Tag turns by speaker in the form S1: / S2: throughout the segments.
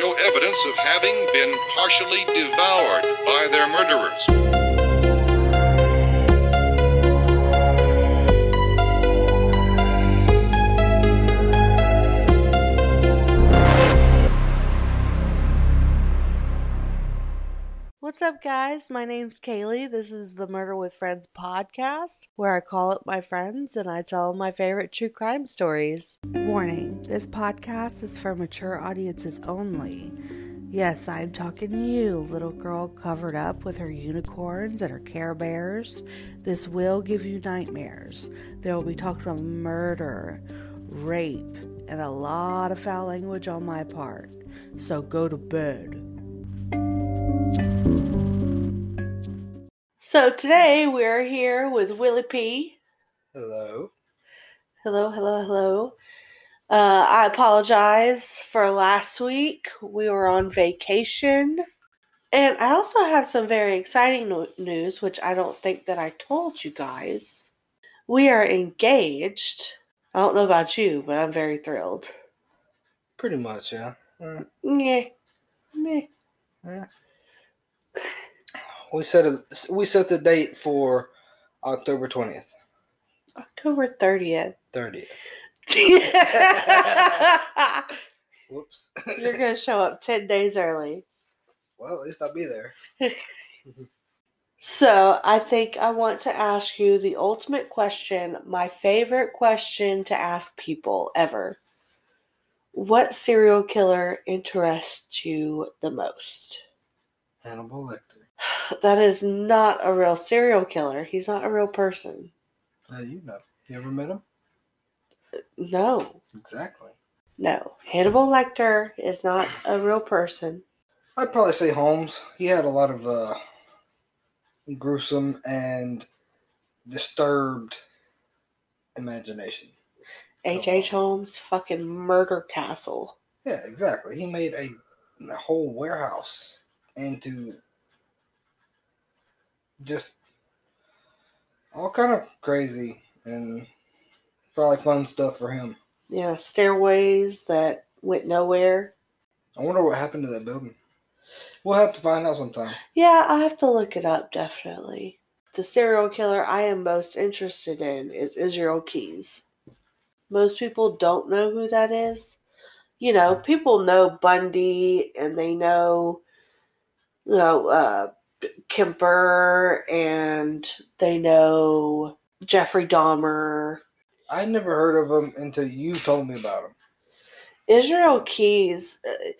S1: show evidence of having been partially devoured by their murderers.
S2: What's up, guys? My name's Kaylee. This is the Murder with Friends podcast, where I call up my friends and I tell my favorite true crime stories. Warning this podcast is for mature audiences only. Yes, I'm talking to you, little girl covered up with her unicorns and her care bears. This will give you nightmares. There will be talks of murder, rape, and a lot of foul language on my part. So go to bed. So today we're here with Willie P.
S3: Hello.
S2: Hello, hello, hello. Uh, I apologize for last week. We were on vacation. And I also have some very exciting no- news, which I don't think that I told you guys. We are engaged. I don't know about you, but I'm very thrilled.
S3: Pretty much, yeah. Uh,
S2: Yeah. Meh.
S3: yeah. We set a, we set the date for October twentieth,
S2: October 30th.
S3: thirtieth. Whoops.
S2: You're going to show up 10 days early.
S3: well, at least I'll be there.
S2: So, I think I want to ask you the ultimate question, my favorite question to ask people ever. What serial killer interests you the most?
S3: Hannibal Lecter.
S2: That is not a real serial killer. He's not a real person.
S3: How do you know? You ever met him?
S2: No,
S3: Exactly.
S2: no. Hannibal Lecter is not a real person.
S3: I'd probably say Holmes. He had a lot of uh, gruesome and disturbed imagination.
S2: H.H. Holmes, fucking murder castle.
S3: Yeah, exactly. He made a, a whole warehouse into just all kind of crazy and probably fun stuff for him.
S2: Yeah, stairways that went nowhere.
S3: I wonder what happened to that building. We'll have to find out sometime.
S2: Yeah, I have to look it up definitely. The serial killer I am most interested in is Israel Keyes. Most people don't know who that is. You know, people know Bundy and they know, you know, uh, Kemper and they know Jeffrey Dahmer.
S3: I never heard of him until you told me about him.
S2: Israel Keyes, uh,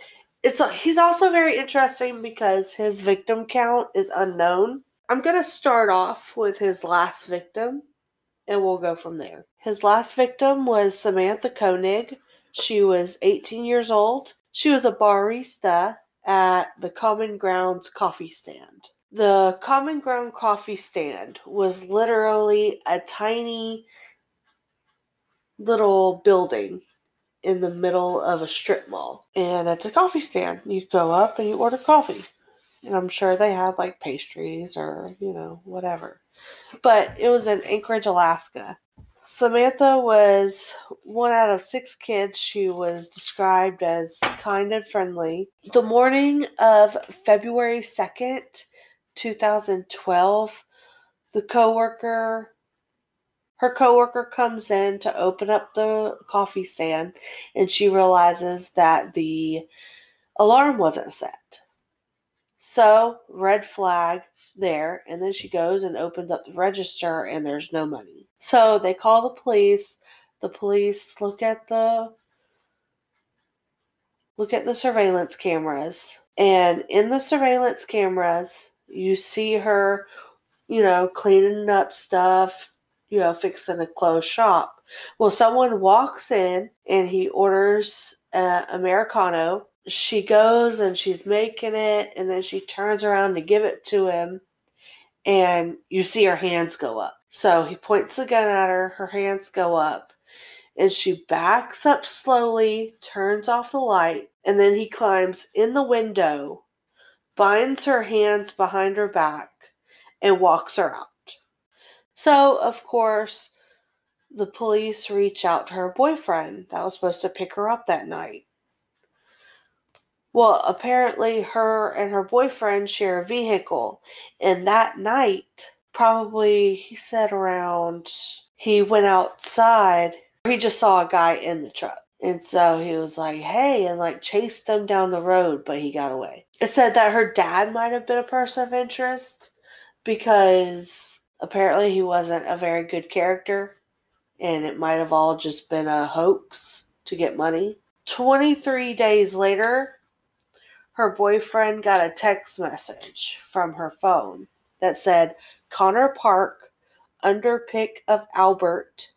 S2: it's he's also very interesting because his victim count is unknown. I'm gonna start off with his last victim, and we'll go from there. His last victim was Samantha Koenig. She was 18 years old. She was a barista at the Common Grounds coffee stand. The Common Ground coffee stand was literally a tiny little building in the middle of a strip mall. And it's a coffee stand. You go up and you order coffee. And I'm sure they had like pastries or, you know, whatever. But it was in Anchorage, Alaska. Samantha was one out of six kids. She was described as kind and friendly. The morning of February 2nd, 2012, the coworker her coworker comes in to open up the coffee stand and she realizes that the alarm wasn't set. So, red flag there, and then she goes and opens up the register and there's no money. So, they call the police. The police look at the look at the surveillance cameras and in the surveillance cameras you see her you know cleaning up stuff you know, fixing a closed shop. Well, someone walks in and he orders uh, Americano. She goes and she's making it, and then she turns around to give it to him, and you see her hands go up. So he points the gun at her, her hands go up, and she backs up slowly, turns off the light, and then he climbs in the window, binds her hands behind her back, and walks her out. So, of course, the police reach out to her boyfriend that was supposed to pick her up that night. Well, apparently, her and her boyfriend share a vehicle. And that night, probably, he said around, he went outside. He just saw a guy in the truck. And so he was like, hey, and like chased them down the road, but he got away. It said that her dad might have been a person of interest because apparently he wasn't a very good character and it might have all just been a hoax to get money. 23 days later, her boyfriend got a text message from her phone that said, Connor Park, underpick of Albert,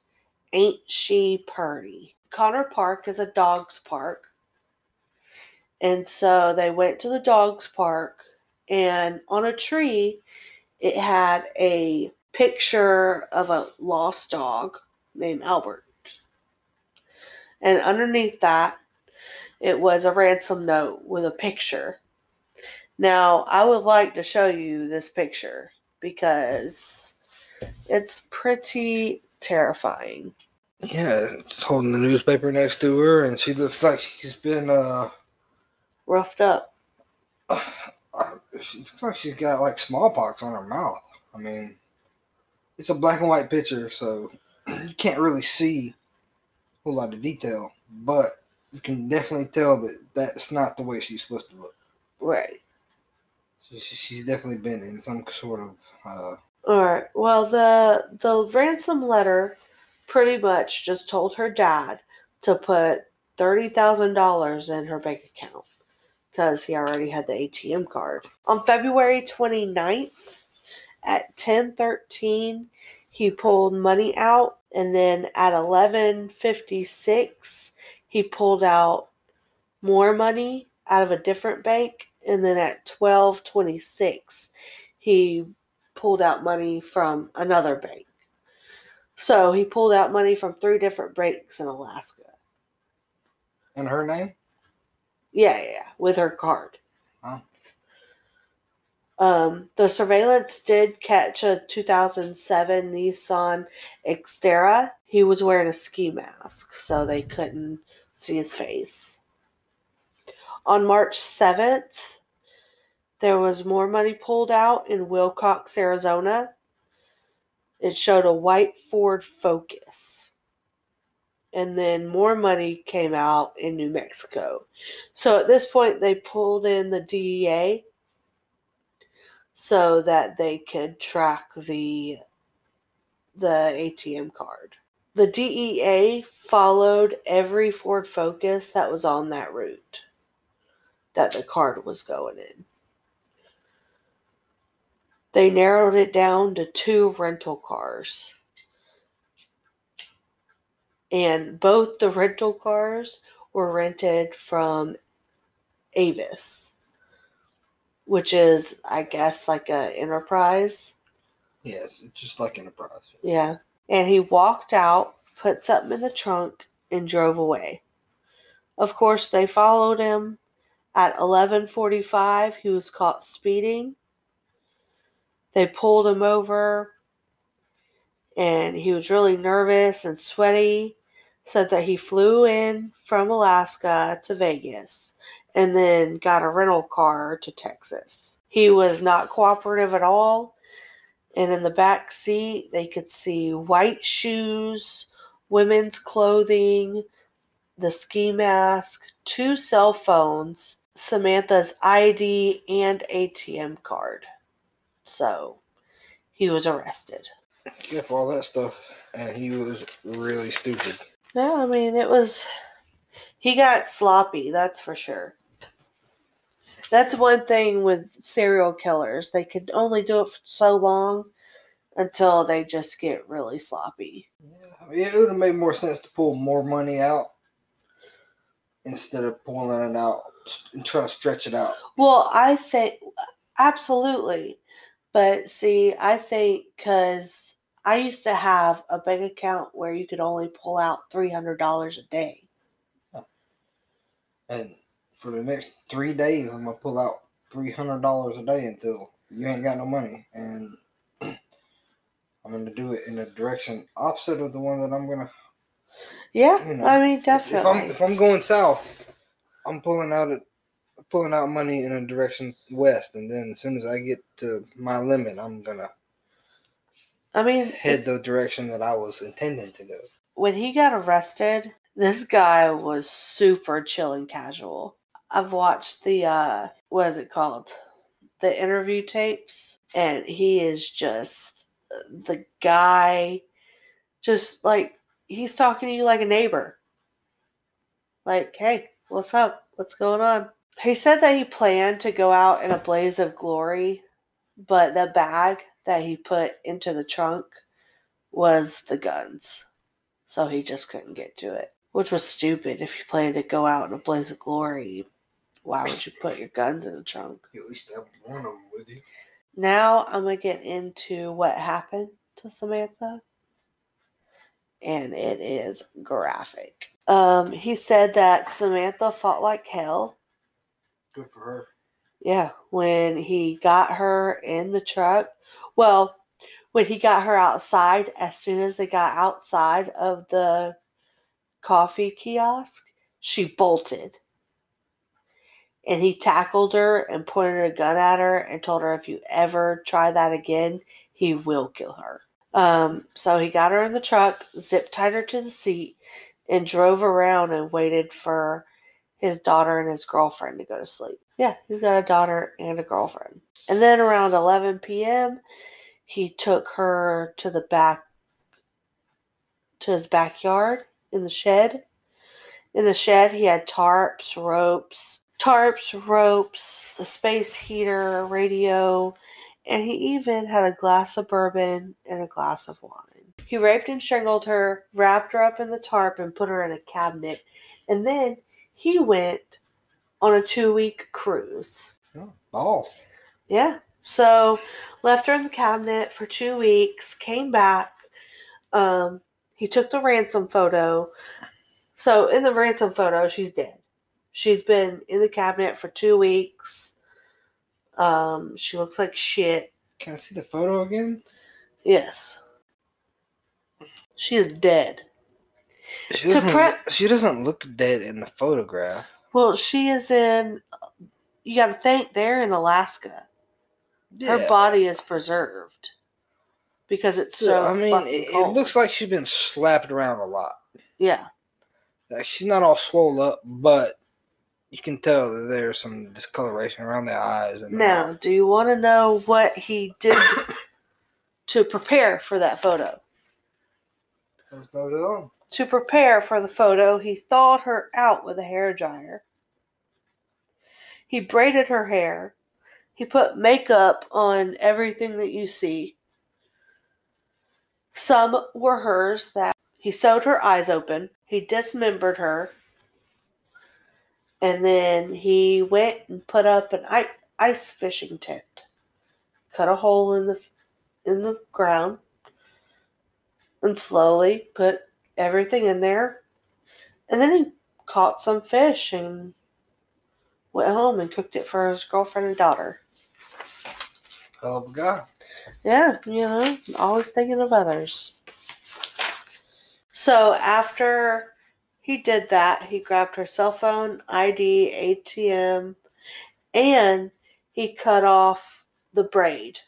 S2: ain't she purty? Connor Park is a dog's park. And so they went to the dog's park, and on a tree, it had a picture of a lost dog named Albert. And underneath that, it was a ransom note with a picture. Now, I would like to show you this picture because it's pretty terrifying.
S3: Yeah, just holding the newspaper next to her, and she looks like she's been uh,
S2: Roughed up.
S3: uh she looks like she's got like smallpox on her mouth. I mean, it's a black and white picture, so you can't really see a whole lot of detail, but you can definitely tell that that's not the way she's supposed to look.
S2: Right.
S3: She- she's definitely been in some sort of uh,
S2: All right. Well, the the ransom letter pretty much just told her dad to put thirty thousand dollars in her bank account because he already had the ATM card. On February 29th at ten thirteen, he pulled money out, and then at eleven fifty six, he pulled out more money out of a different bank, and then at twelve twenty six, he pulled out money from another bank. So he pulled out money from three different banks in Alaska.
S3: in her name.
S2: Yeah, yeah, yeah, with her card. Um, the surveillance did catch a 2007 Nissan Xterra. He was wearing a ski mask, so they couldn't his face. On March 7th, there was more money pulled out in Willcox, Arizona. It showed a white Ford Focus. And then more money came out in New Mexico. So at this point, they pulled in the DEA so that they could track the the ATM card. The DEA followed every Ford Focus that was on that route that the card was going in. They narrowed it down to two rental cars. And both the rental cars were rented from Avis, which is, I guess, like a enterprise.
S3: Yes, just like Enterprise.
S2: Yeah. And he walked out, put something in the trunk, and drove away. Of course, they followed him. At 11:45, he was caught speeding. They pulled him over and he was really nervous and sweaty. Said that he flew in from Alaska to Vegas and then got a rental car to Texas. He was not cooperative at all. And in the back seat, they could see white shoes, women's clothing, the ski mask, two cell phones, Samantha's ID, and ATM card. So he was arrested.
S3: Kept all that stuff, and he was really stupid.
S2: No, I mean, it was. He got sloppy, that's for sure. That's one thing with serial killers. They can only do it for so long until they just get really sloppy.
S3: Yeah, it would have made more sense to pull more money out instead of pulling it out and trying to stretch it out.
S2: Well, I think absolutely. But see, I think because I used to have a bank account where you could only pull out $300 a day.
S3: And for the next three days, I'm gonna pull out three hundred dollars a day until you ain't got no money, and I'm gonna do it in a direction opposite of the one that I'm gonna.
S2: Yeah,
S3: You know,
S2: I mean,
S3: If I'm
S2: definitely.
S3: if I'm going south, I'm pulling out at pulling out money in a direction west, and then as soon as I get to my limit, I'm gonna
S2: I mean,
S3: head the direction that I was intending to go.
S2: when he got arrested, this guy was super chill and casual. I've watched the uh what is it called? The interview tapes and he is just the guy just like he's talking to you like a neighbor. Like, "Hey, what's up? What's going on?" He said that he planned to go out in a blaze of glory, but the bag that he put into the trunk was the guns so he just couldn't get to it, which was stupid. If you planned to go out in a blaze of glory, why would you put your guns in the trunk?
S3: You at least have one of them with you.
S2: Now I'm gonna get into what happened to Samantha, and it is graphic. Um, he said that Samantha fought like hell.
S3: Good for her.
S2: Yeah, when he got her in the truck. Well, when he got her outside, as soon as they got outside of the coffee kiosk, she bolted. And he tackled her and pointed a gun at her and told her if you ever try that again, he will kill her. Um, so he got her in the truck, zip tied her to the seat, and drove around and waited for his daughter and his girlfriend to go to sleep. Yeah, he's got a daughter and a girlfriend. And then around 11 p.m., he took her to the back to his backyard in the shed. In the shed, he had tarps, ropes, tarps, ropes, a space heater, a radio, and he even had a glass of bourbon and a glass of wine. He raped and strangled her, wrapped her up in the tarp, and put her in a cabinet. And then he went on a two week cruise.
S3: Oh, balls.
S2: Yeah. So left her in the cabinet for two weeks, came back. Um, he took the ransom photo. So in the ransom photo, she's dead. She's been in the cabinet for two weeks. Um, she looks like shit.
S3: Can I see the photo again?
S2: Yes. She is dead.
S3: She
S2: To
S3: doesn't,
S2: pre-
S3: she doesn't look dead in the photograph.
S2: Well, she is in. You got to think they're in Alaska. Her body is preserved because it's so.
S3: I mean, it, it looks like she's been slapped around a lot.
S2: Yeah.
S3: Like she's not all swole up, but you can tell that there's some discoloration around the eyes. And
S2: Now,
S3: mouth.
S2: do you want to know what he did to prepare for that photo?
S3: There's no doubt.
S2: To prepare for the photo, he thawed her out with a hair dryer. He braided her hair. He put makeup on everything that you see. Some were hers that he sewed her eyes open. He dismembered her. And then he went and put up an ice fishing tent. Cut a hole in the in the ground and slowly put everything in there. And then he caught some fish and went home and cooked it for his girlfriend and daughter.
S3: Oh, Hell of a guy.
S2: Yeah, you know, always thinking of others. So after he did that, he grabbed her cell phone, ID, ATM, and he cut off the braid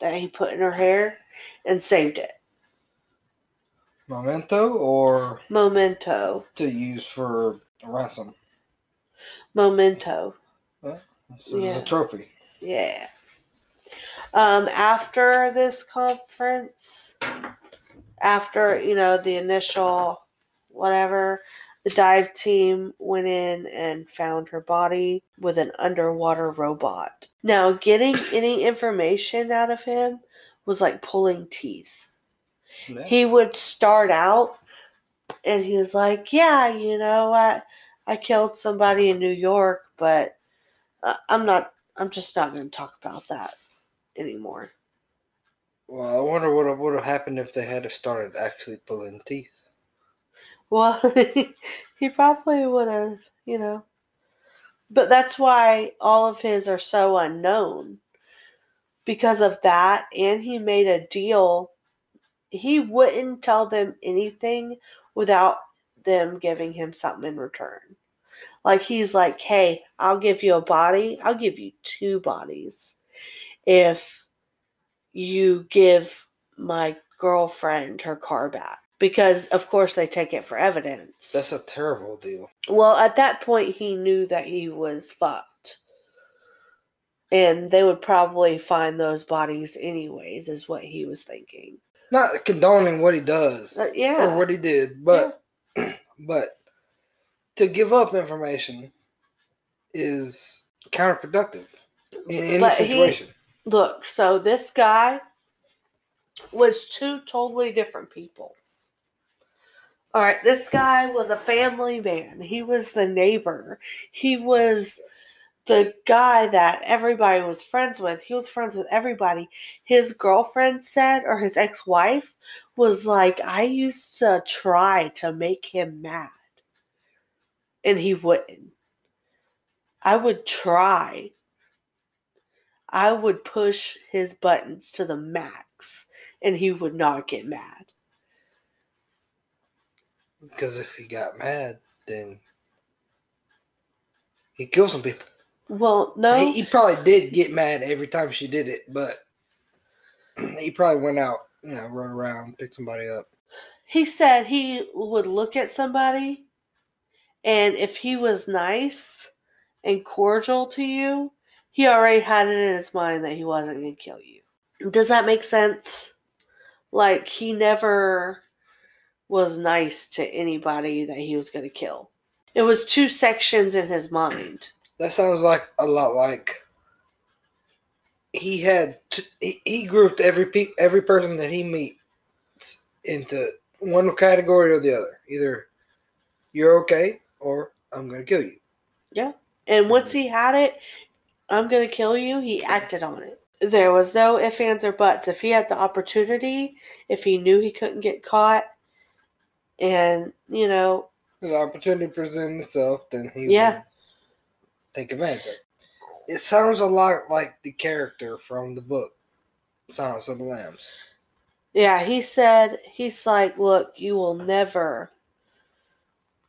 S2: that he put in her hair and saved it.
S3: Memento or
S2: Memento.
S3: to use for a ransom.
S2: Memento.
S3: So it's
S2: Yeah.
S3: a trophy.
S2: Yeah. Um, after this conference, after, you know, the initial whatever, the dive team went in and found her body with an underwater robot. Now, getting any information out of him was like pulling teeth.
S3: Yeah.
S2: He would start out and he was like, Yeah, you know, I, I killed somebody in New York, but uh, I'm not I'm just not going to talk about that anymore.
S3: Well, I wonder what would have happened if they had started actually pulling teeth.
S2: Well, he probably would have, you know. But that's why all of his are so unknown. Because of that, and he made a deal. He wouldn't tell them anything without them giving him something in return. Like he's like, hey, I'll give you a body. I'll give you two bodies if you give my girlfriend her car back. Because of course they take it for evidence.
S3: That's a terrible deal.
S2: Well, at that point, he knew that he was fucked. And they would probably find those bodies anyways, is what he was thinking.
S3: Not condoning what he does
S2: Uh, yeah.
S3: or what he did, but but to give up information is counterproductive in any
S2: But
S3: situation.
S2: Look, so this guy was two totally different people. All right, this guy was a family man. He was the neighbor. He was the guy that everybody was friends with. He was friends with everybody. His girlfriend said, or his ex wife, was like, I used to try to make him mad. And he wouldn't. I would try. I would push his buttons to the max and he would not get mad.
S3: Because if he got mad, then he killed some people.
S2: Well, no.
S3: He, he probably did get mad every time she did it, but he probably went out, you know, rode around, picked somebody up.
S2: He said he would look at somebody, and if he was nice and cordial to you, he already had it in his mind that he wasn't going to kill you. Does that make sense? Like, he never was nice to anybody that he was going to kill. It was two sections in his mind.
S3: That sounds like a lot like he had t- he, he grouped every pe- every person that he meets into one category or the other. Either you're okay or I'm gonna kill you. Yeah.
S2: And once he had it, I'm going to kill you, he acted on it. There was no ifs, ands, or buts. If he had the opportunity, if he knew he couldn't get caught, and, you know,
S3: the opportunity presented itself, then he
S2: Yeah.
S3: would take advantage of it. It sounds a lot like the character from the book, Silence of the Lambs.
S2: yeah, he said, he's like, look, you will never,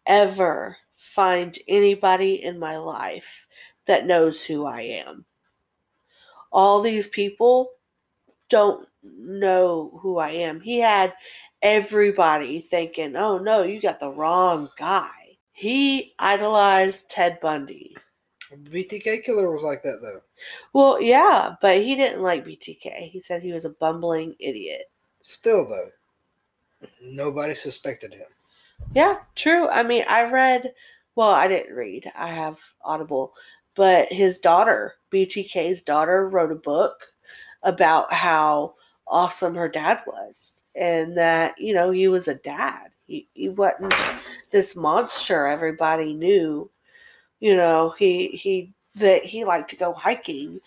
S2: ever find anybody in my life that knows who I am. All these people don't know who I am. He had everybody thinking, oh no, you got the wrong guy. He idolized Ted Bundy.
S3: BTK killer was like that though.
S2: Well, yeah, but he didn't like BTK. He said he was a bumbling idiot.
S3: Still though, nobody suspected him.
S2: Yeah, true. I mean, I read, well, I didn't read, I have Audible, but his daughter, BTK's daughter, wrote a book about how awesome her dad was and that, you know, he was a dad. He, he wasn't this monster everybody knew. You know, he, he, that he liked to go hiking.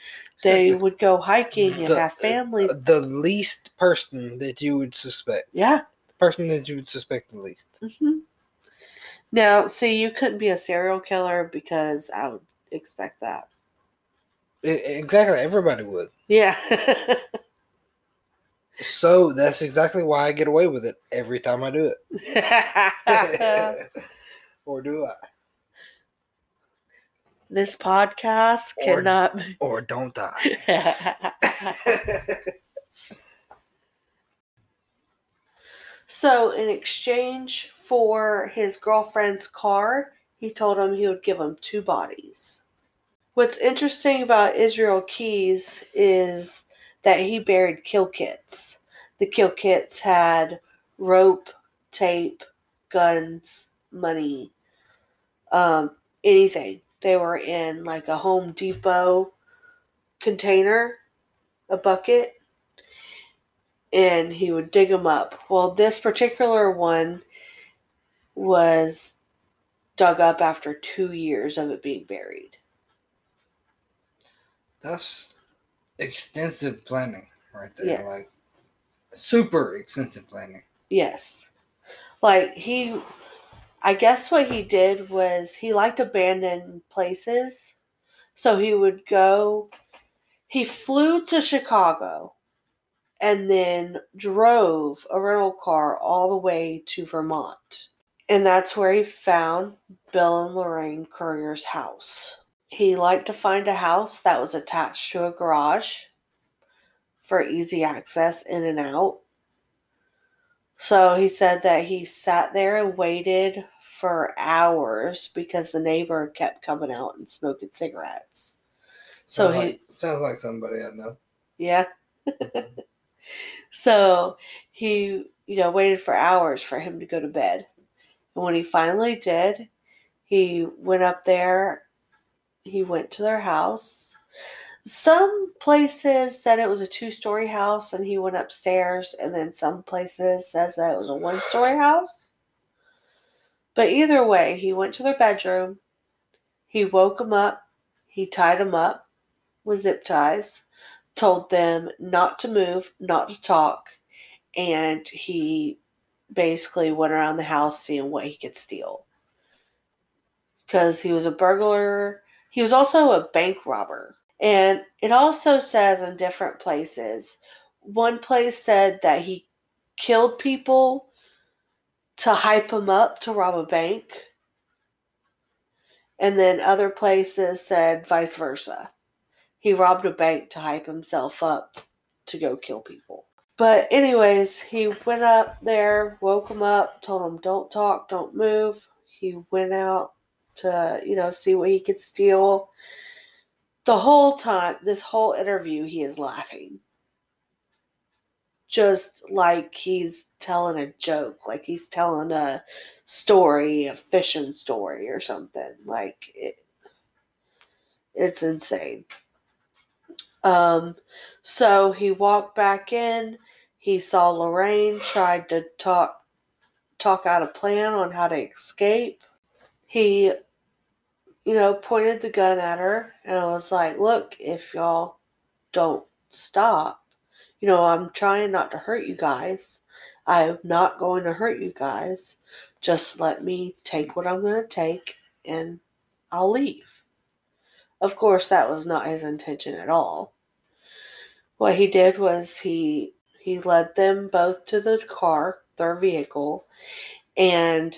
S2: They
S3: Except
S2: would go hiking and
S3: the-
S2: have families.
S3: the least person that you would suspect.
S2: Yeah.
S3: The person that you would suspect the least.
S2: hmm Now, see, you couldn't be a serial killer because I would expect that.
S3: Exactly, everybody would.
S2: Yeah.
S3: So that's exactly why I get away with it every time I do it. or do I?
S2: this podcast
S3: Or-
S2: cannot.
S3: Or don't I?
S2: so, in exchange for his girlfriend's car, he told him he would give him two bodies. What's interesting about Israel Keyes is that he buried kill kits. The kill kits had rope, tape, guns, money, um, anything. They were in like a Home Depot container, a bucket, and he would dig them up. Well, this particular one was dug up after two years of it being buried.
S3: That's extensive planning right there.
S2: Yes.
S3: Like super extensive planning.
S2: Yes. Like he I guess what he did was he liked abandoned places. So he would go he flew to Chicago and then drove a rental car all the way to Vermont. And that's where he found Bill and Lorraine Currier's house. He liked to find a house that was attached to a garage for easy access in and out. So he said that he sat there and waited for hours because the neighbor kept coming out and smoking cigarettes. So
S3: sounds
S2: he,
S3: like, sounds like somebody I know.
S2: yeah. Mm-hmm. so he, you know, waited for hours for him to go to bed. And when he finally did, he went up there, he went to their house. Some places said it was a two story house and he went upstairs, and then some places says that it was a one story house. But either way, he went to their bedroom, he woke them up, he tied them up with zip ties, told them not to move, not to talk, and he basically went around the house seeing what he could steal. Because he was a burglar, he was also a bank robber. And it also says in different places. One place said that he killed people to hype them up to rob a bank. And then other places said vice versa. He robbed a bank to hype himself up to go kill people. But, anyways, he went up there, woke him up, told him, don't talk, don't move. He went out to, you know, see what he could steal. The whole time, this whole interview, he is laughing. Just like he's telling a joke, like he's telling a story, a fishing story or something. Like, it, it's insane. Um, so he walked back in. He saw Lorraine, tried to talk talk out a plan on how to escape. He, you know, pointed the gun at her and was like, "Look, if y'all don't stop, you know, I'm trying not to hurt you guys. I'm not going to hurt you guys. Just let me take what I'm going to take and I'll leave." Of course, that was not his intention at all. What he did was he he led them both to the car, their vehicle, and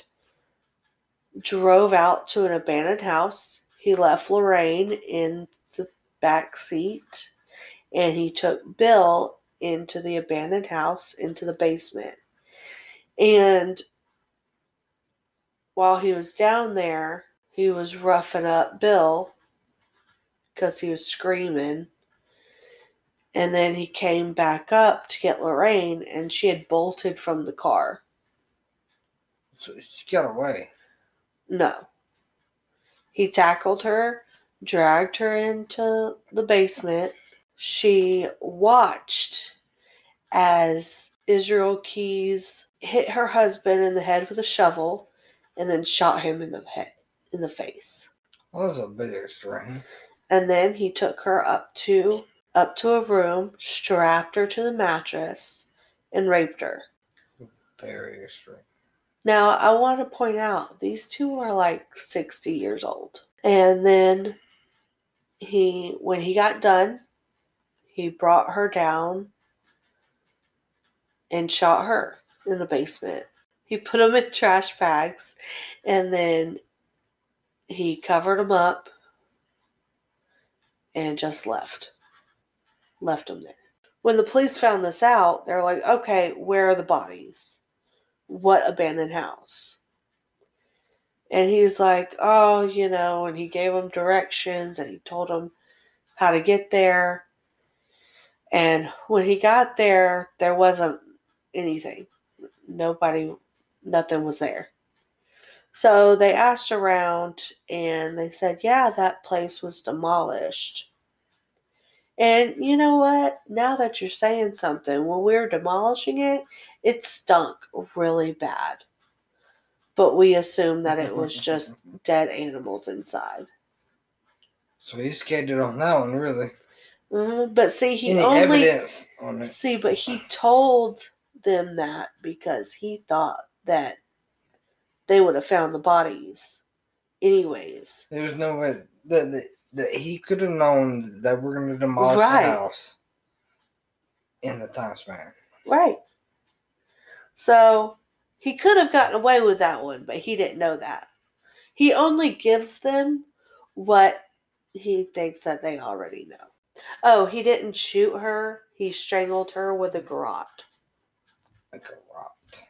S2: drove out to an abandoned house. He left Lorraine in the back seat and he took Bill into the abandoned house into the basement. And while he was down there, he was roughing up Bill because he was screaming. And then he came back up to get Lorraine, and she had bolted from the car.
S3: So she got away.
S2: No. He tackled her, dragged her into the basement. She watched as Israel Keyes hit her husband in the head with a shovel and then shot him in the head in the face.
S3: Well, that's a bit extreme.
S2: and then he took her up to up to a room, strapped her to the mattress, and raped her.
S3: Very extreme.
S2: Now, I want to point out these two are like 60 years old. And then he when he got done, he brought her down and shot her in the basement. He put them in trash bags and then he covered them up and just left. Left them there. When the police found this out, they're like, okay, where are the bodies? What abandoned house? And he's like, oh, you know, and he gave them directions and he told them how to get there. And when he got there, there wasn't anything. Nobody, nothing was there. So they asked around and they said, yeah, that place was demolished. And you know what? Now that you're saying something, when we were demolishing it, it stunk really bad. But we assumed that it was just dead animals inside.
S3: So he skated on that one, really.
S2: Mhm, But see, he
S3: Any
S2: only
S3: evidence on it?
S2: see, but he told them that because he thought that they would have found the bodies, anyways.
S3: There's no way that, that, he could have known that we're going to demolish
S2: Right.
S3: the house in the time span.
S2: Right. So He could have gotten away with that one, but he didn't know that. He only gives them what he thinks that they already know. Oh, he didn't shoot her. He strangled her with a garrote.
S3: A garrote.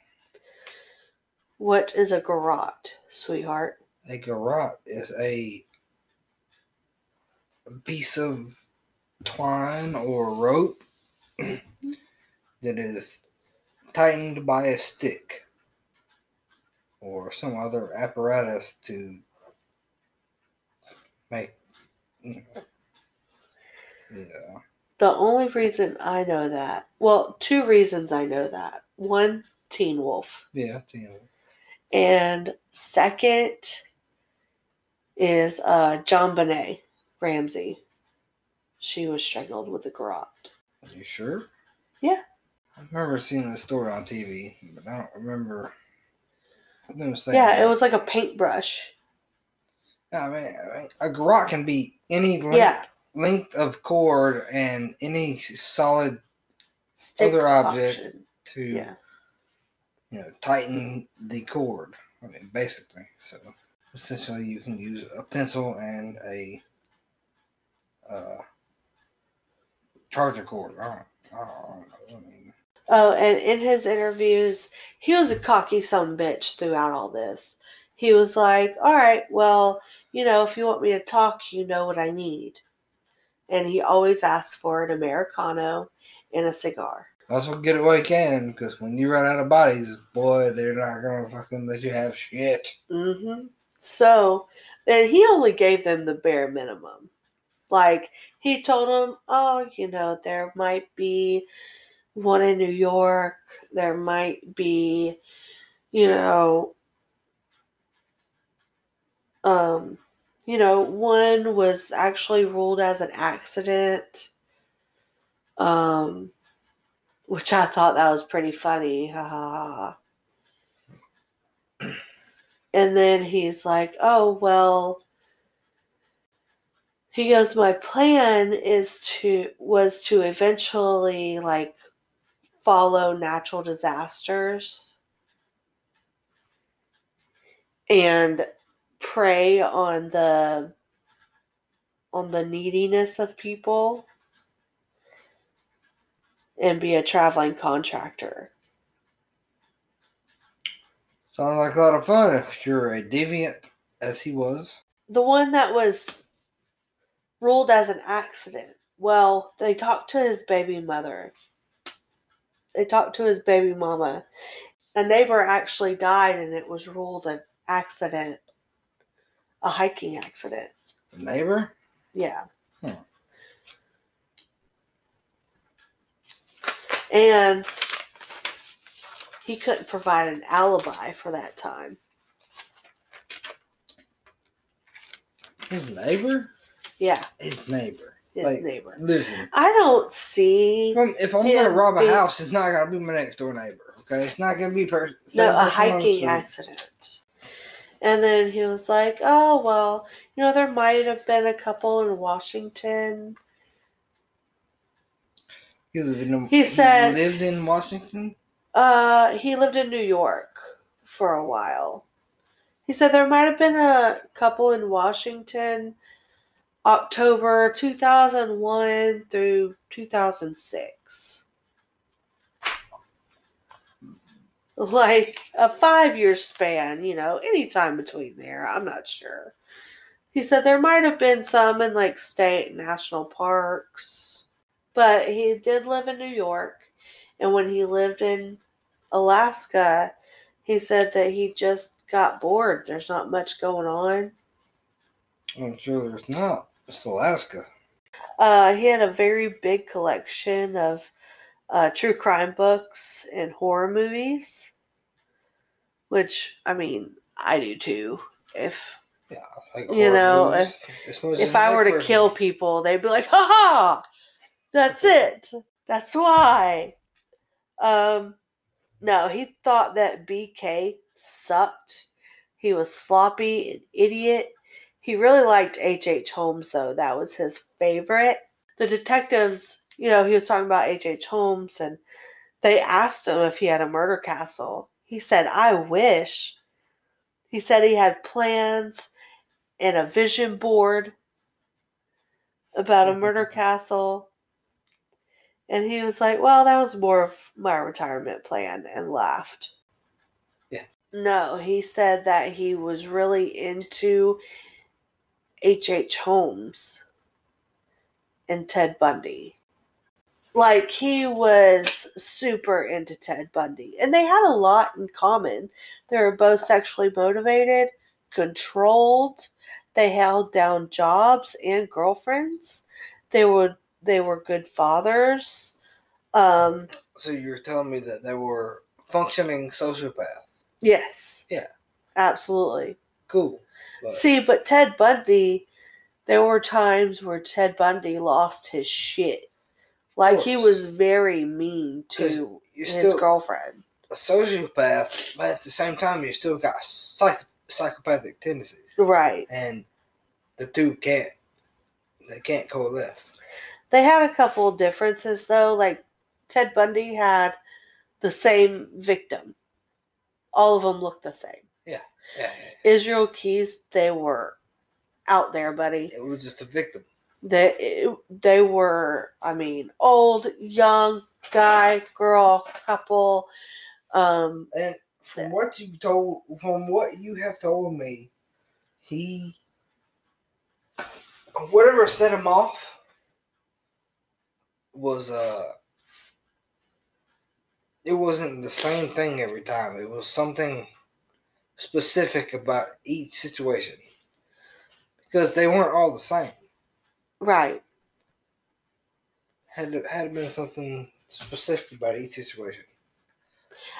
S2: What is a garrote, sweetheart?
S3: A garrote is a a piece of twine or rope that is tightened by a stick or some other apparatus to make you know, yeah
S2: The only reason I know that, well, two reasons I know that. One, Teen Wolf.
S3: yeah you know,
S2: And second is uh, JonBenét Ramsey. She was strangled with a garrote.
S3: Are you sure
S2: Yeah.
S3: I remember seeing the story on TV but I don't remember saying
S2: Yeah, it was like a paintbrush.
S3: I mean, I mean, a garrote can be any length,
S2: Yeah.
S3: length of cord and any solid
S2: Stick
S3: Other object.
S2: option.
S3: to
S2: Yeah.
S3: you know tighten the cord. I mean, basically. So essentially, you can use a pencil and a uh, charger cord. I don't, I don't. I mean,
S2: Oh, and in his interviews, he was a cocky some bitch throughout all this. He was like, "All right, well, you know, if you want me to talk, you know what I need." And he always asked for an americano and a cigar.
S3: also get it while you can, because when you run out of bodies, boy, they're not gonna fucking let you have shit.
S2: Mm-hmm. So, and he only gave them the bare minimum. Like he told him, "Oh, you know, there might be one in New York. There might be, you know, um, you know, one was actually ruled as an accident." Um, which I thought that was pretty funny. Ha ha ha. And then he's like, "Oh well." Goes, "My plan is to was to eventually like follow natural disasters and prey on the on the neediness of people and be a traveling contractor."
S3: Sounds like a lot of fun if you're a deviant, as he was.
S2: the one that was ruled as an accident. Well, they talked to his baby mother. They talked to his baby mama. A neighbor actually died and it was ruled an accident. A hiking accident.
S3: The neighbor.
S2: Yeah.
S3: Hmm.
S2: And he couldn't provide an alibi for that time.
S3: His neighbor.
S2: Yeah,
S3: His neighbor.
S2: his
S3: Like,
S2: neighbor.
S3: Listen,
S2: I don't see
S3: if I'm, if I'm gonna rob a house, it's not gonna be my next door neighbor. Okay, it's not gonna be person.
S2: no a hiking accident. And then he was like, "Oh well, you know, there might have been a couple in Washington."
S3: He lived in.
S2: He said-
S3: lived in Washington.
S2: Uh, he lived in New York for a while. He said there might have been a couple in Washington, October two thousand one through two thousand six. Like a five year span, you know, any time between there. I'm not sure. He said there might have been some in like state national parks, but he did live in New York. And when he lived in Alaska, he said that he just got bored. There's not much going on.
S3: I'm sure there's not. It's Alaska.
S2: Uh, he had a very big collection of uh, true crime books and horror movies, which I mean, I do too. If
S3: Yeah, like
S2: You know,
S3: movies. Supposed
S2: if I were to kill people, they'd be like, "Ha ha, that's it. That's why." Um, no, he thought that BK sucked. He was sloppy, an idiot. He really liked H. H. Holmes, though. That was his favorite. The detectives, you know, he was talking about H. H. Holmes, and they asked him if he had a murder castle. He said, I wish. He said he had plans and a vision board about a murder mm-hmm. castle. And he was like, Well, that was more of my retirement plan and laughed.
S3: Yeah.
S2: No, he said that he was really into H.H. H. Holmes and Ted Bundy. Like he was super into Ted Bundy. And they had a lot in common. They were both sexually motivated, controlled, they held down jobs and girlfriends. They were they were good fathers. Um
S3: So you're telling me that they were functioning sociopaths?
S2: yes.
S3: Yeah.
S2: Absolutely.
S3: Cool. But
S2: See, but Ted Bundy, there were times where Ted Bundy lost his shit. Like he was very mean to
S3: you're
S2: his
S3: still
S2: girlfriend.
S3: a sociopath, but at the same time, you still got psych- psychopathic tendencies,
S2: Right.
S3: and the two can't they can't coalesce.
S2: They had a couple of differences though. Like Ted Bundy had the same victim. All of them looked the same.
S3: Yeah, yeah,
S2: Israel Keyes, they were out there, buddy.
S3: it was just a victim.
S2: They they were, I mean, old, young, guy, girl, couple. Um,
S3: And from
S2: Yeah.
S3: what you told, from what you have told me, he whatever set him off was uh it wasn't the same thing every time. It was something specific about each situation because they weren't all the same.
S2: right.
S3: Had to, had to been something specific about each situation.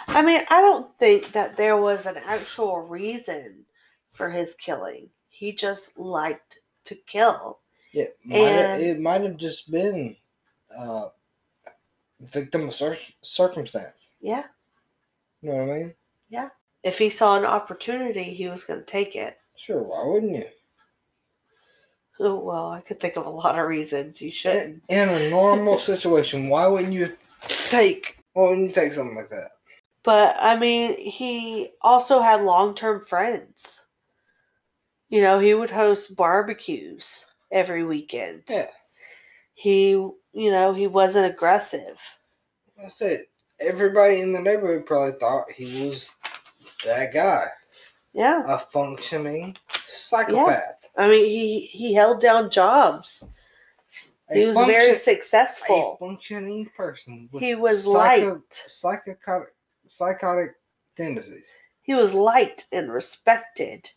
S2: I mean, I don't think that there was an actual reason for his killing. He just liked to kill.
S3: Yeah,
S2: And-
S3: it might have just been uh, victim of cir- circumstance.
S2: Yeah.
S3: You know what I mean?
S2: If he saw an opportunity, he was going to take it.
S3: Sure, why wouldn't you?
S2: Oh, well, I could think of a lot of reasons you shouldn't.
S3: In, in a normal situation, why wouldn't you take? Why wouldn't you take something like that?
S2: But I mean, he also had long term friends. You know, he would host barbecues every weekend.
S3: Yeah,
S2: He, you know, he wasn't aggressive.
S3: that's it. Everybody in the neighborhood probably thought he was that guy,
S2: Yeah.
S3: a functioning psychopath.
S2: I mean, he he held down jobs.
S3: A
S2: He was
S3: function-
S2: very
S3: a
S2: successful.
S3: functioning person.
S2: He was
S3: psycho-
S2: liked.
S3: psychotic, psychotic tendencies.
S2: He was liked and respected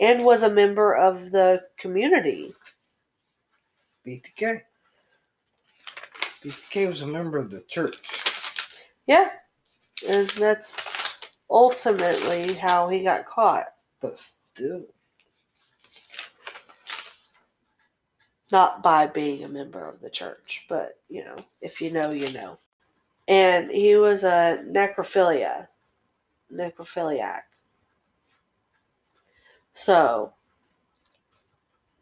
S2: and was a member of the community.
S3: BTK. BTK was a member of the church.
S2: Yeah. And that's ultimately how he got caught.
S3: But still,
S2: Not by being a member of the church, but you know, if you know, you know. And he was a necrophilia. Necrophiliac. So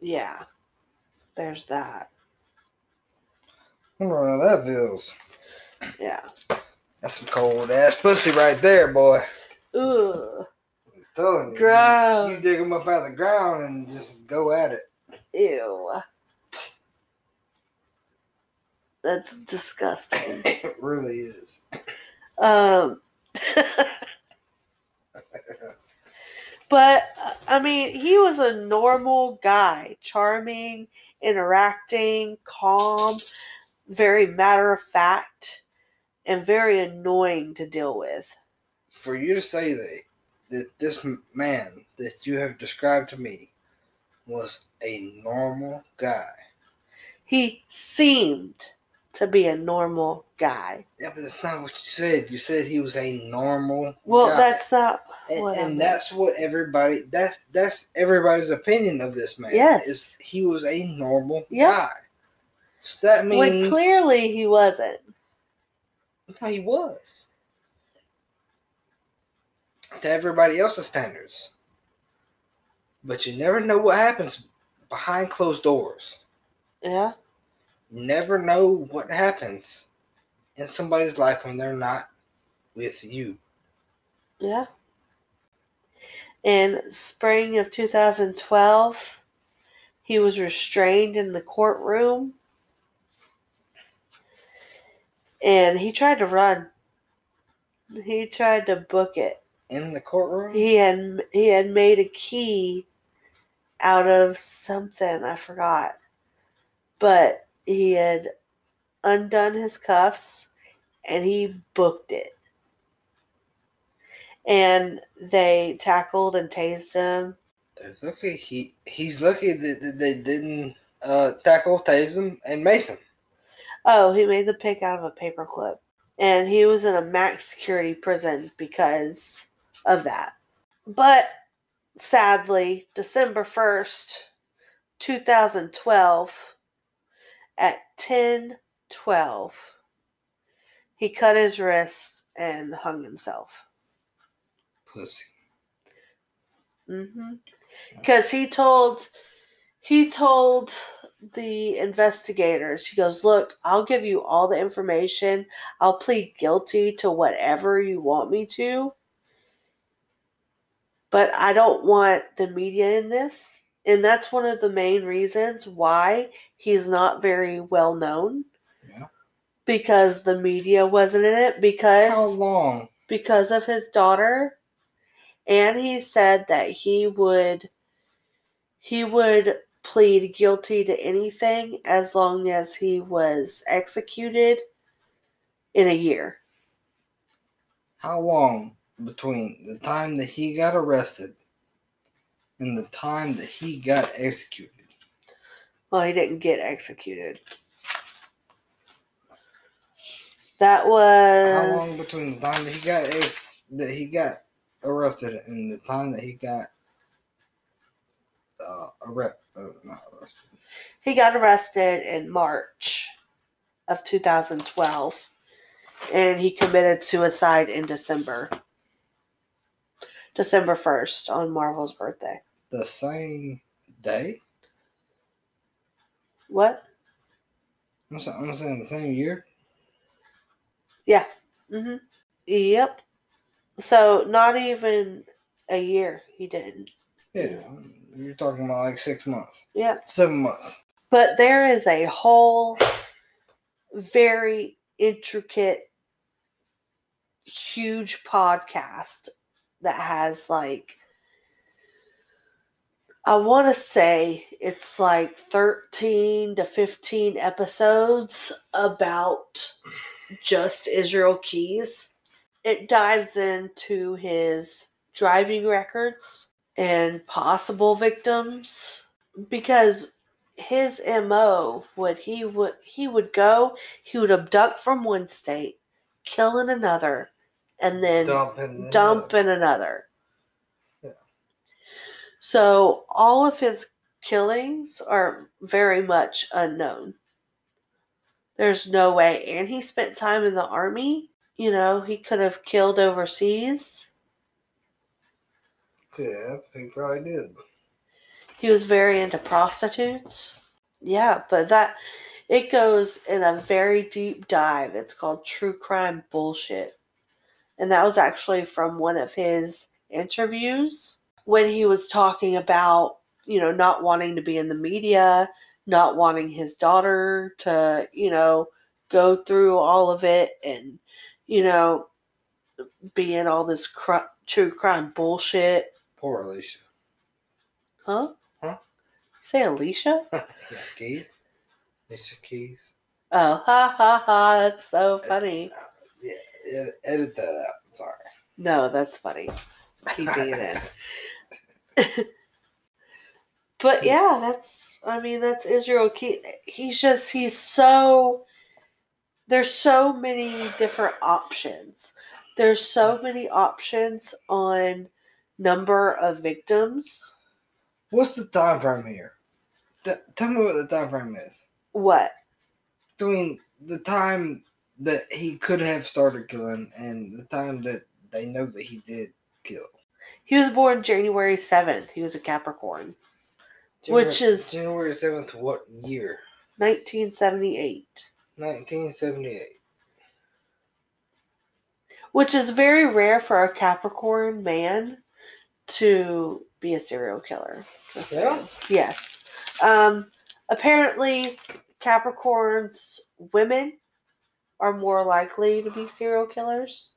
S2: yeah. There's that.
S3: I wonder how that feels.
S2: Yeah.
S3: That's some cold ass pussy right there, boy.
S2: Ooh.
S3: I'm telling you.
S2: Gross.
S3: You dig them up out of the ground and just go at it.
S2: Ew. That's disgusting.
S3: It really is.
S2: Um, but I mean, he was a normal guy, charming, interacting, calm, very matter of fact, and very annoying to deal with.
S3: For you to say that that this man that you have described to me was a normal guy.
S2: He seemed to be a normal guy.
S3: Yeah, but that's not what you said. You said he was a normal
S2: Well,
S3: guy.
S2: that's not
S3: and, and that's what everybody that's that's everybody's opinion of this man.
S2: Yes.
S3: Is he was a normal
S2: Yeah.
S3: guy. So that means
S2: When clearly he wasn't.
S3: No, he was. To everybody else's standards. But you never know what happens behind closed doors.
S2: Yeah.
S3: Never know what happens in somebody's life when they're not with you.
S2: Yeah. In spring of 2012, he was restrained in the courtroom and he tried to run. He tried to book it.
S3: In the courtroom?
S2: He had he had made a key out of something, I forgot. But he had undone his cuffs and he booked it. And they tackled and tased him.
S3: That's okay. He he's lucky that, they didn't uh, tackle, tase him, and mace him.
S2: Oh, he made the pick out of a paperclip. And he was in a max security prison because of that. But sadly, December 1st, 2012, at 10:12, he cut his wrists and hung himself.
S3: Pussy.
S2: Mhm. Cuz he told he told the investigators, he goes, "Look, I'll give you all the information. I'll plead guilty to whatever you want me to. But I don't want the media in this." And that's one of the main reasons why he's not very well known.
S3: Yeah.
S2: Because the media wasn't in it because
S3: How long?
S2: because of his daughter and he said that he would he would plead guilty to anything as long as he was executed in a year
S3: How long between the time that he got arrested and the time that he got executed?
S2: well he didn't get executed that was
S3: How long between the time that he got ex- that he got arrested and the time that he got uh, arrest, uh, not arrested?
S2: he got arrested in march of 2012 and he committed suicide in december december 1st on marvel's birthday
S3: The same day?
S2: what
S3: I'm, sa- I'm saying the same year.
S2: Yeah hmm Yep. So not even a year he didn't.
S3: Yeah, you're talking about like six months,
S2: Yep.
S3: seven months.
S2: But there is a whole very intricate, huge podcast that has like I want to say it's like 13 to 15 episodes about just Israel Keyes. It dives into his driving records and possible victims because his MO would he would he would go, he would abduct from one state, kill in another, and then
S3: Dump in
S2: dump in another.
S3: Yeah.
S2: So all of his killings are very much unknown. There's no way. And he spent time in the army. You know, he could have killed overseas.
S3: Yeah, he probably did.
S2: He was very into prostitutes. Yeah, but that it goes in a very deep dive. It's called True Crime Bullshit. And that was actually from one of his interviews when he was talking about, you know, not wanting to be in the media, not wanting his daughter to, you know, go through all of it and, you know, be in all this cr- true crime bullshit.
S3: Poor Alicia.
S2: Huh?
S3: Huh?
S2: Say Alicia?
S3: yeah, Keys. Alicia Keys.
S2: Oh, ha ha ha! That's so funny.
S3: Yeah, ed- edit that out. Sorry.
S2: No, that's funny. Keeping it in. but hmm. yeah, that's. I mean, that's Israel. Key. He's just. He's so. There's so many different options. There's so many options on number of victims.
S3: What's the time frame here? Tell me what the time frame is.
S2: What?
S3: Between the time that he could have started killing and the time that they know that he did kill.
S2: He was born January 7th. He was a Capricorn. Which is-
S3: January seventh. What year?
S2: 1978.
S3: Nineteen seventy eight.
S2: which is very rare for a Capricorn man to be a serial killer. Just
S3: Yeah?
S2: saying. Yes. Um, apparently, Capricorns women are more likely to be serial killers,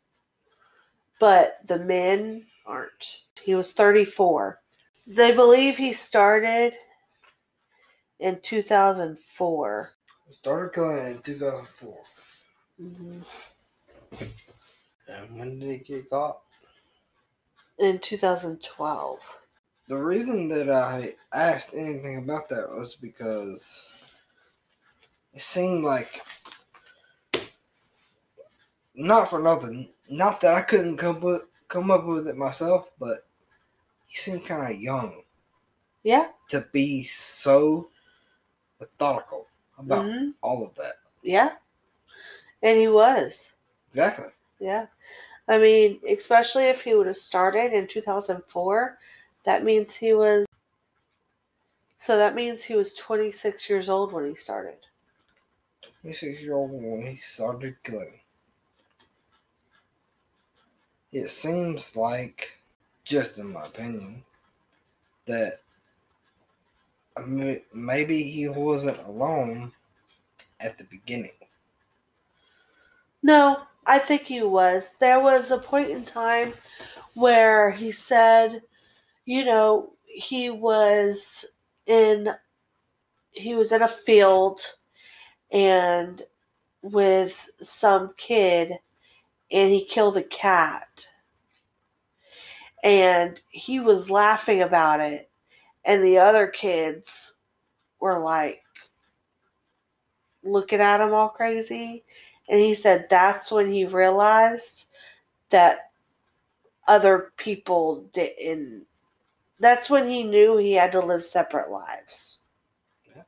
S2: but the men aren't. He was 34. They believe he started in 2004.
S3: Started killing in 2004.
S2: Mhm.
S3: And when did he get caught?
S2: In 2012.
S3: The reason that I asked anything about that was because it seemed like not for nothing, not that I couldn't come with, come up with it myself, but he seemed kind of young
S2: Yeah.
S3: to be so methodical about
S2: Mhm.
S3: all of that.
S2: Yeah. And he was.
S3: Exactly.
S2: Yeah. I mean, especially if he would have started in 2004, that means he was. So that means he was 26 years old when he started.
S3: 26 year old when he started killing. It seems like, just in my opinion, that maybe he wasn't alone at the beginning.
S2: No, I think he was. There was a point in time where he said, you know, he was in he was in a field and with some kid and he killed a cat. And he was laughing about it and the other kids were like looking at him all crazy and he said that's when he realized that other people didn't that's when he knew he had to live separate lives.
S3: Yeah.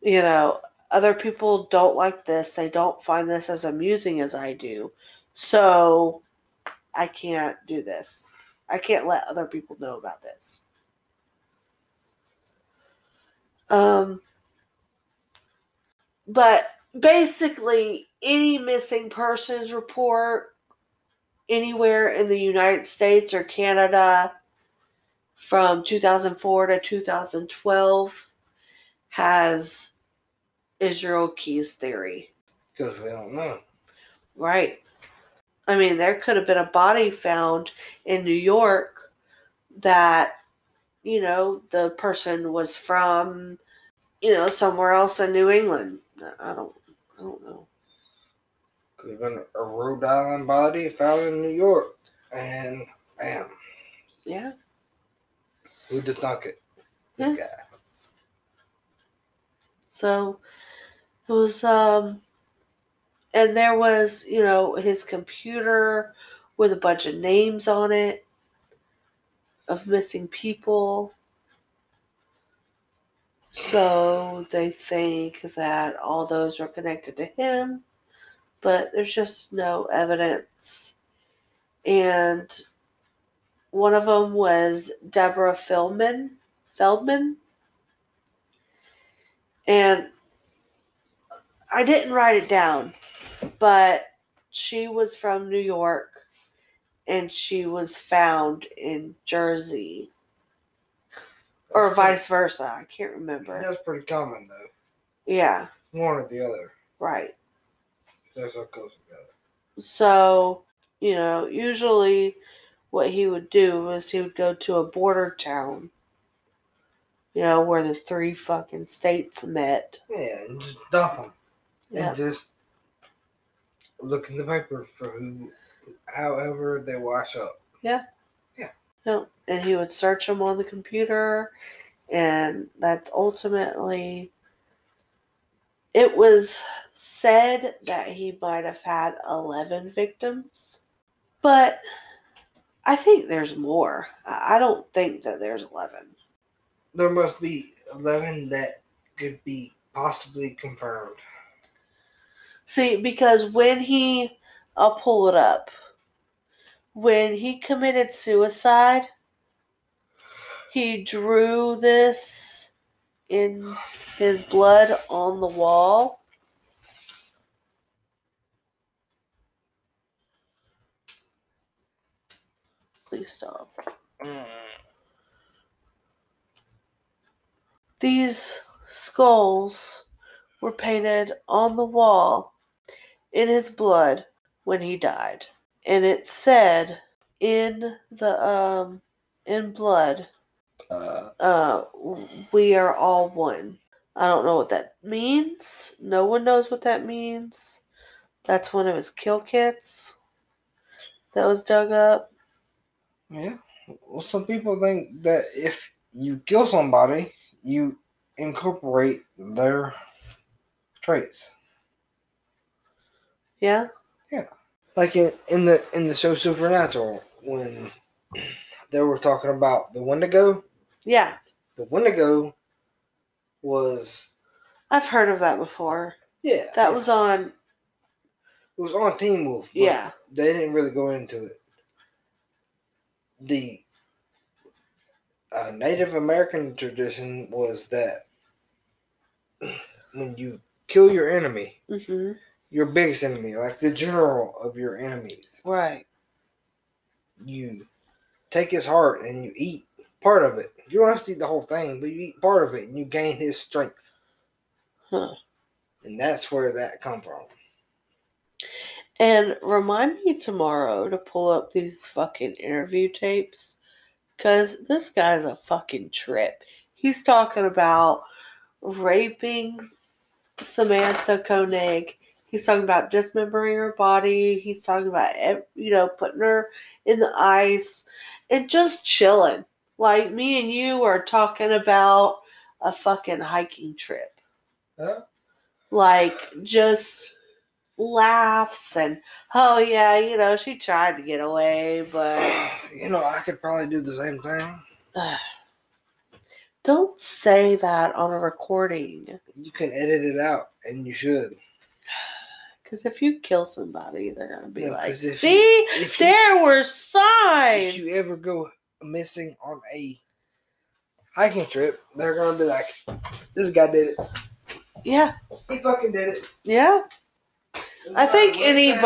S2: you know other people don't like this. They don't find this as amusing as i do. So i can't do this. I can't let other people know about this. Um but basically any missing persons report anywhere in the United States or Canada from 2004 to 2012 has Israel Keyes theory.
S3: Because we don't know.
S2: Right. I mean, there could have been a body found in New York that, you know, the person was from, you know, somewhere else in New England. I don't, don't know.
S3: Could have been a Rhode Island body found in New York. And bam,
S2: Yeah.
S3: who'd have thunk it? This guy.
S2: So it was um and there was, you know, his computer with a bunch of names on it of missing people. So they think that all those are connected to him, but there's just no evidence. And one of them was Deborah Feldman. Feldman. And I didn't write it down, but she was from New York and she was found in Jersey or
S3: pretty-
S2: vice versa. I can't remember.
S3: That's pretty common though.
S2: Yeah,
S3: One or the other.
S2: right.
S3: That's what goes together.
S2: So, you know, usually what he would do is he would go to a border town, you know, where the three fucking states met.
S3: Yeah, and just dump them.
S2: Yeah.
S3: And just look in the paper for who, however they wash up.
S2: No, and he would search them on the computer, and that's ultimately. It was said that he might have had 11 victims, but I think there's more. I I don't think that there's 11.
S3: There must be 11 that could be possibly confirmed.
S2: See, because when he, I'll pull it up when he committed suicide, he drew this in his blood on the wall. Please stop. These skulls were painted on the wall in his blood when he died. And it said in the um in blood,
S3: Uh,
S2: uh we are all one. I don't know what that means. No one knows what that means. That's one of his kill kits that was dug up.
S3: yeah. Well, some people think that if you kill somebody, you incorporate their traits.
S2: Yeah? Yeah?
S3: Like in, in the in the show Supernatural, when they were talking about the Wendigo,
S2: Yeah.
S3: the Wendigo was
S2: I've heard of that before.
S3: yeah
S2: That
S3: yeah.
S2: was on
S3: it was on Teen Wolf. but
S2: Yeah.
S3: they didn't really go into it. The uh, Native American tradition was that when you kill your enemy,
S2: hmm
S3: your biggest enemy, like the general of your enemies,
S2: Right.
S3: you take his heart and you eat part of it. You don't have to eat the whole thing, but you eat part of it and you gain his strength.
S2: Huh.
S3: And that's where that come from.
S2: And remind me tomorrow to pull up these fucking interview tapes. Because this guy's a fucking trip. He's talking about raping Samantha Koenig. He's talking about dismembering her body. He's talking about, you know, putting her in the ice and just chilling. Like me and you are talking about a fucking hiking trip.
S3: Huh?
S2: Like just laughs and oh yeah, you know, she tried to get away, but
S3: You know, I could probably do the same thing.
S2: don't say that on a recording.
S3: You can edit it out, and you should.
S2: Because if you kill somebody, they're gonna be
S3: Yeah,
S2: like,
S3: if
S2: "See,
S3: you- if you-
S2: there were signs."
S3: If you ever go missing on a hiking trip, they're gonna be like, "This guy did it.
S2: yeah,
S3: He fucking did it."
S2: yeah.
S3: Doesn't
S2: I think anybody,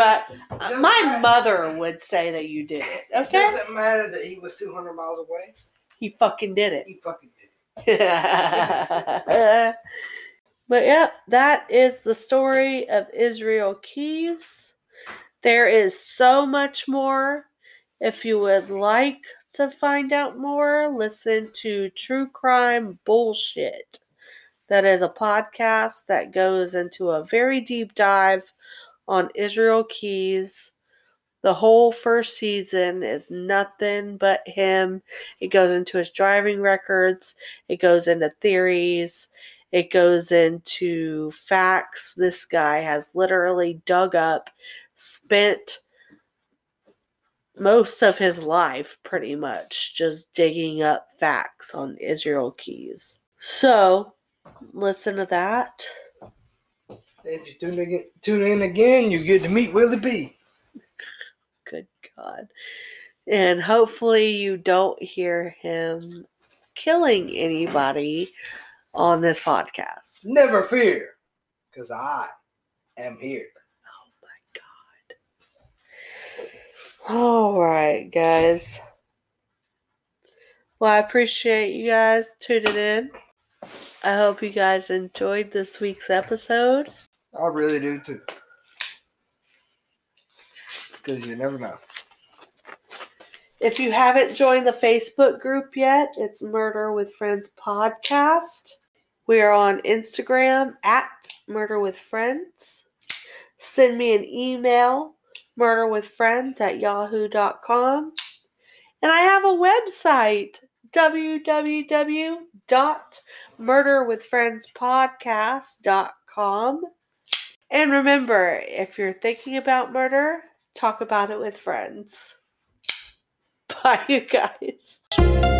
S3: uh,
S2: my
S3: matter.
S2: mother would say that you did it.
S3: It
S2: Okay,
S3: doesn't matter that he was 200 miles away.
S2: he fucking did it.
S3: He fucking did it.
S2: but yeah, that is the story of Israel Keyes. There is so much more. If you would like to find out more, listen to True Crime Bullshit. That is a podcast that goes into a very deep dive on Israel Keyes. The whole first season is nothing but him. It goes into his driving records, it goes into theories, it goes into facts. This guy has literally dug up, spent most of his life pretty much just digging up facts on Israel Keyes. So, listen to that.
S3: If you tune in, tune in again, you get to meet Willie B.
S2: Good God. And hopefully, you don't hear him killing anybody on this podcast.
S3: Never fear, because I am here. Oh my God.
S2: All right, guys. Well, I appreciate you guys tuning in. I hope you guys enjoyed this week's episode.
S3: I really do too. Because you never know.
S2: If you haven't joined the Facebook group yet, it's Murder with Friends Podcast. We are on Instagram at Murder with Friends. Send me an email, murderwithfriends at yahoo.com. And I have a website, www.murderwithfriendspodcast.com. And remember, if you're thinking about murder, talk about it with friends. Bye, you guys.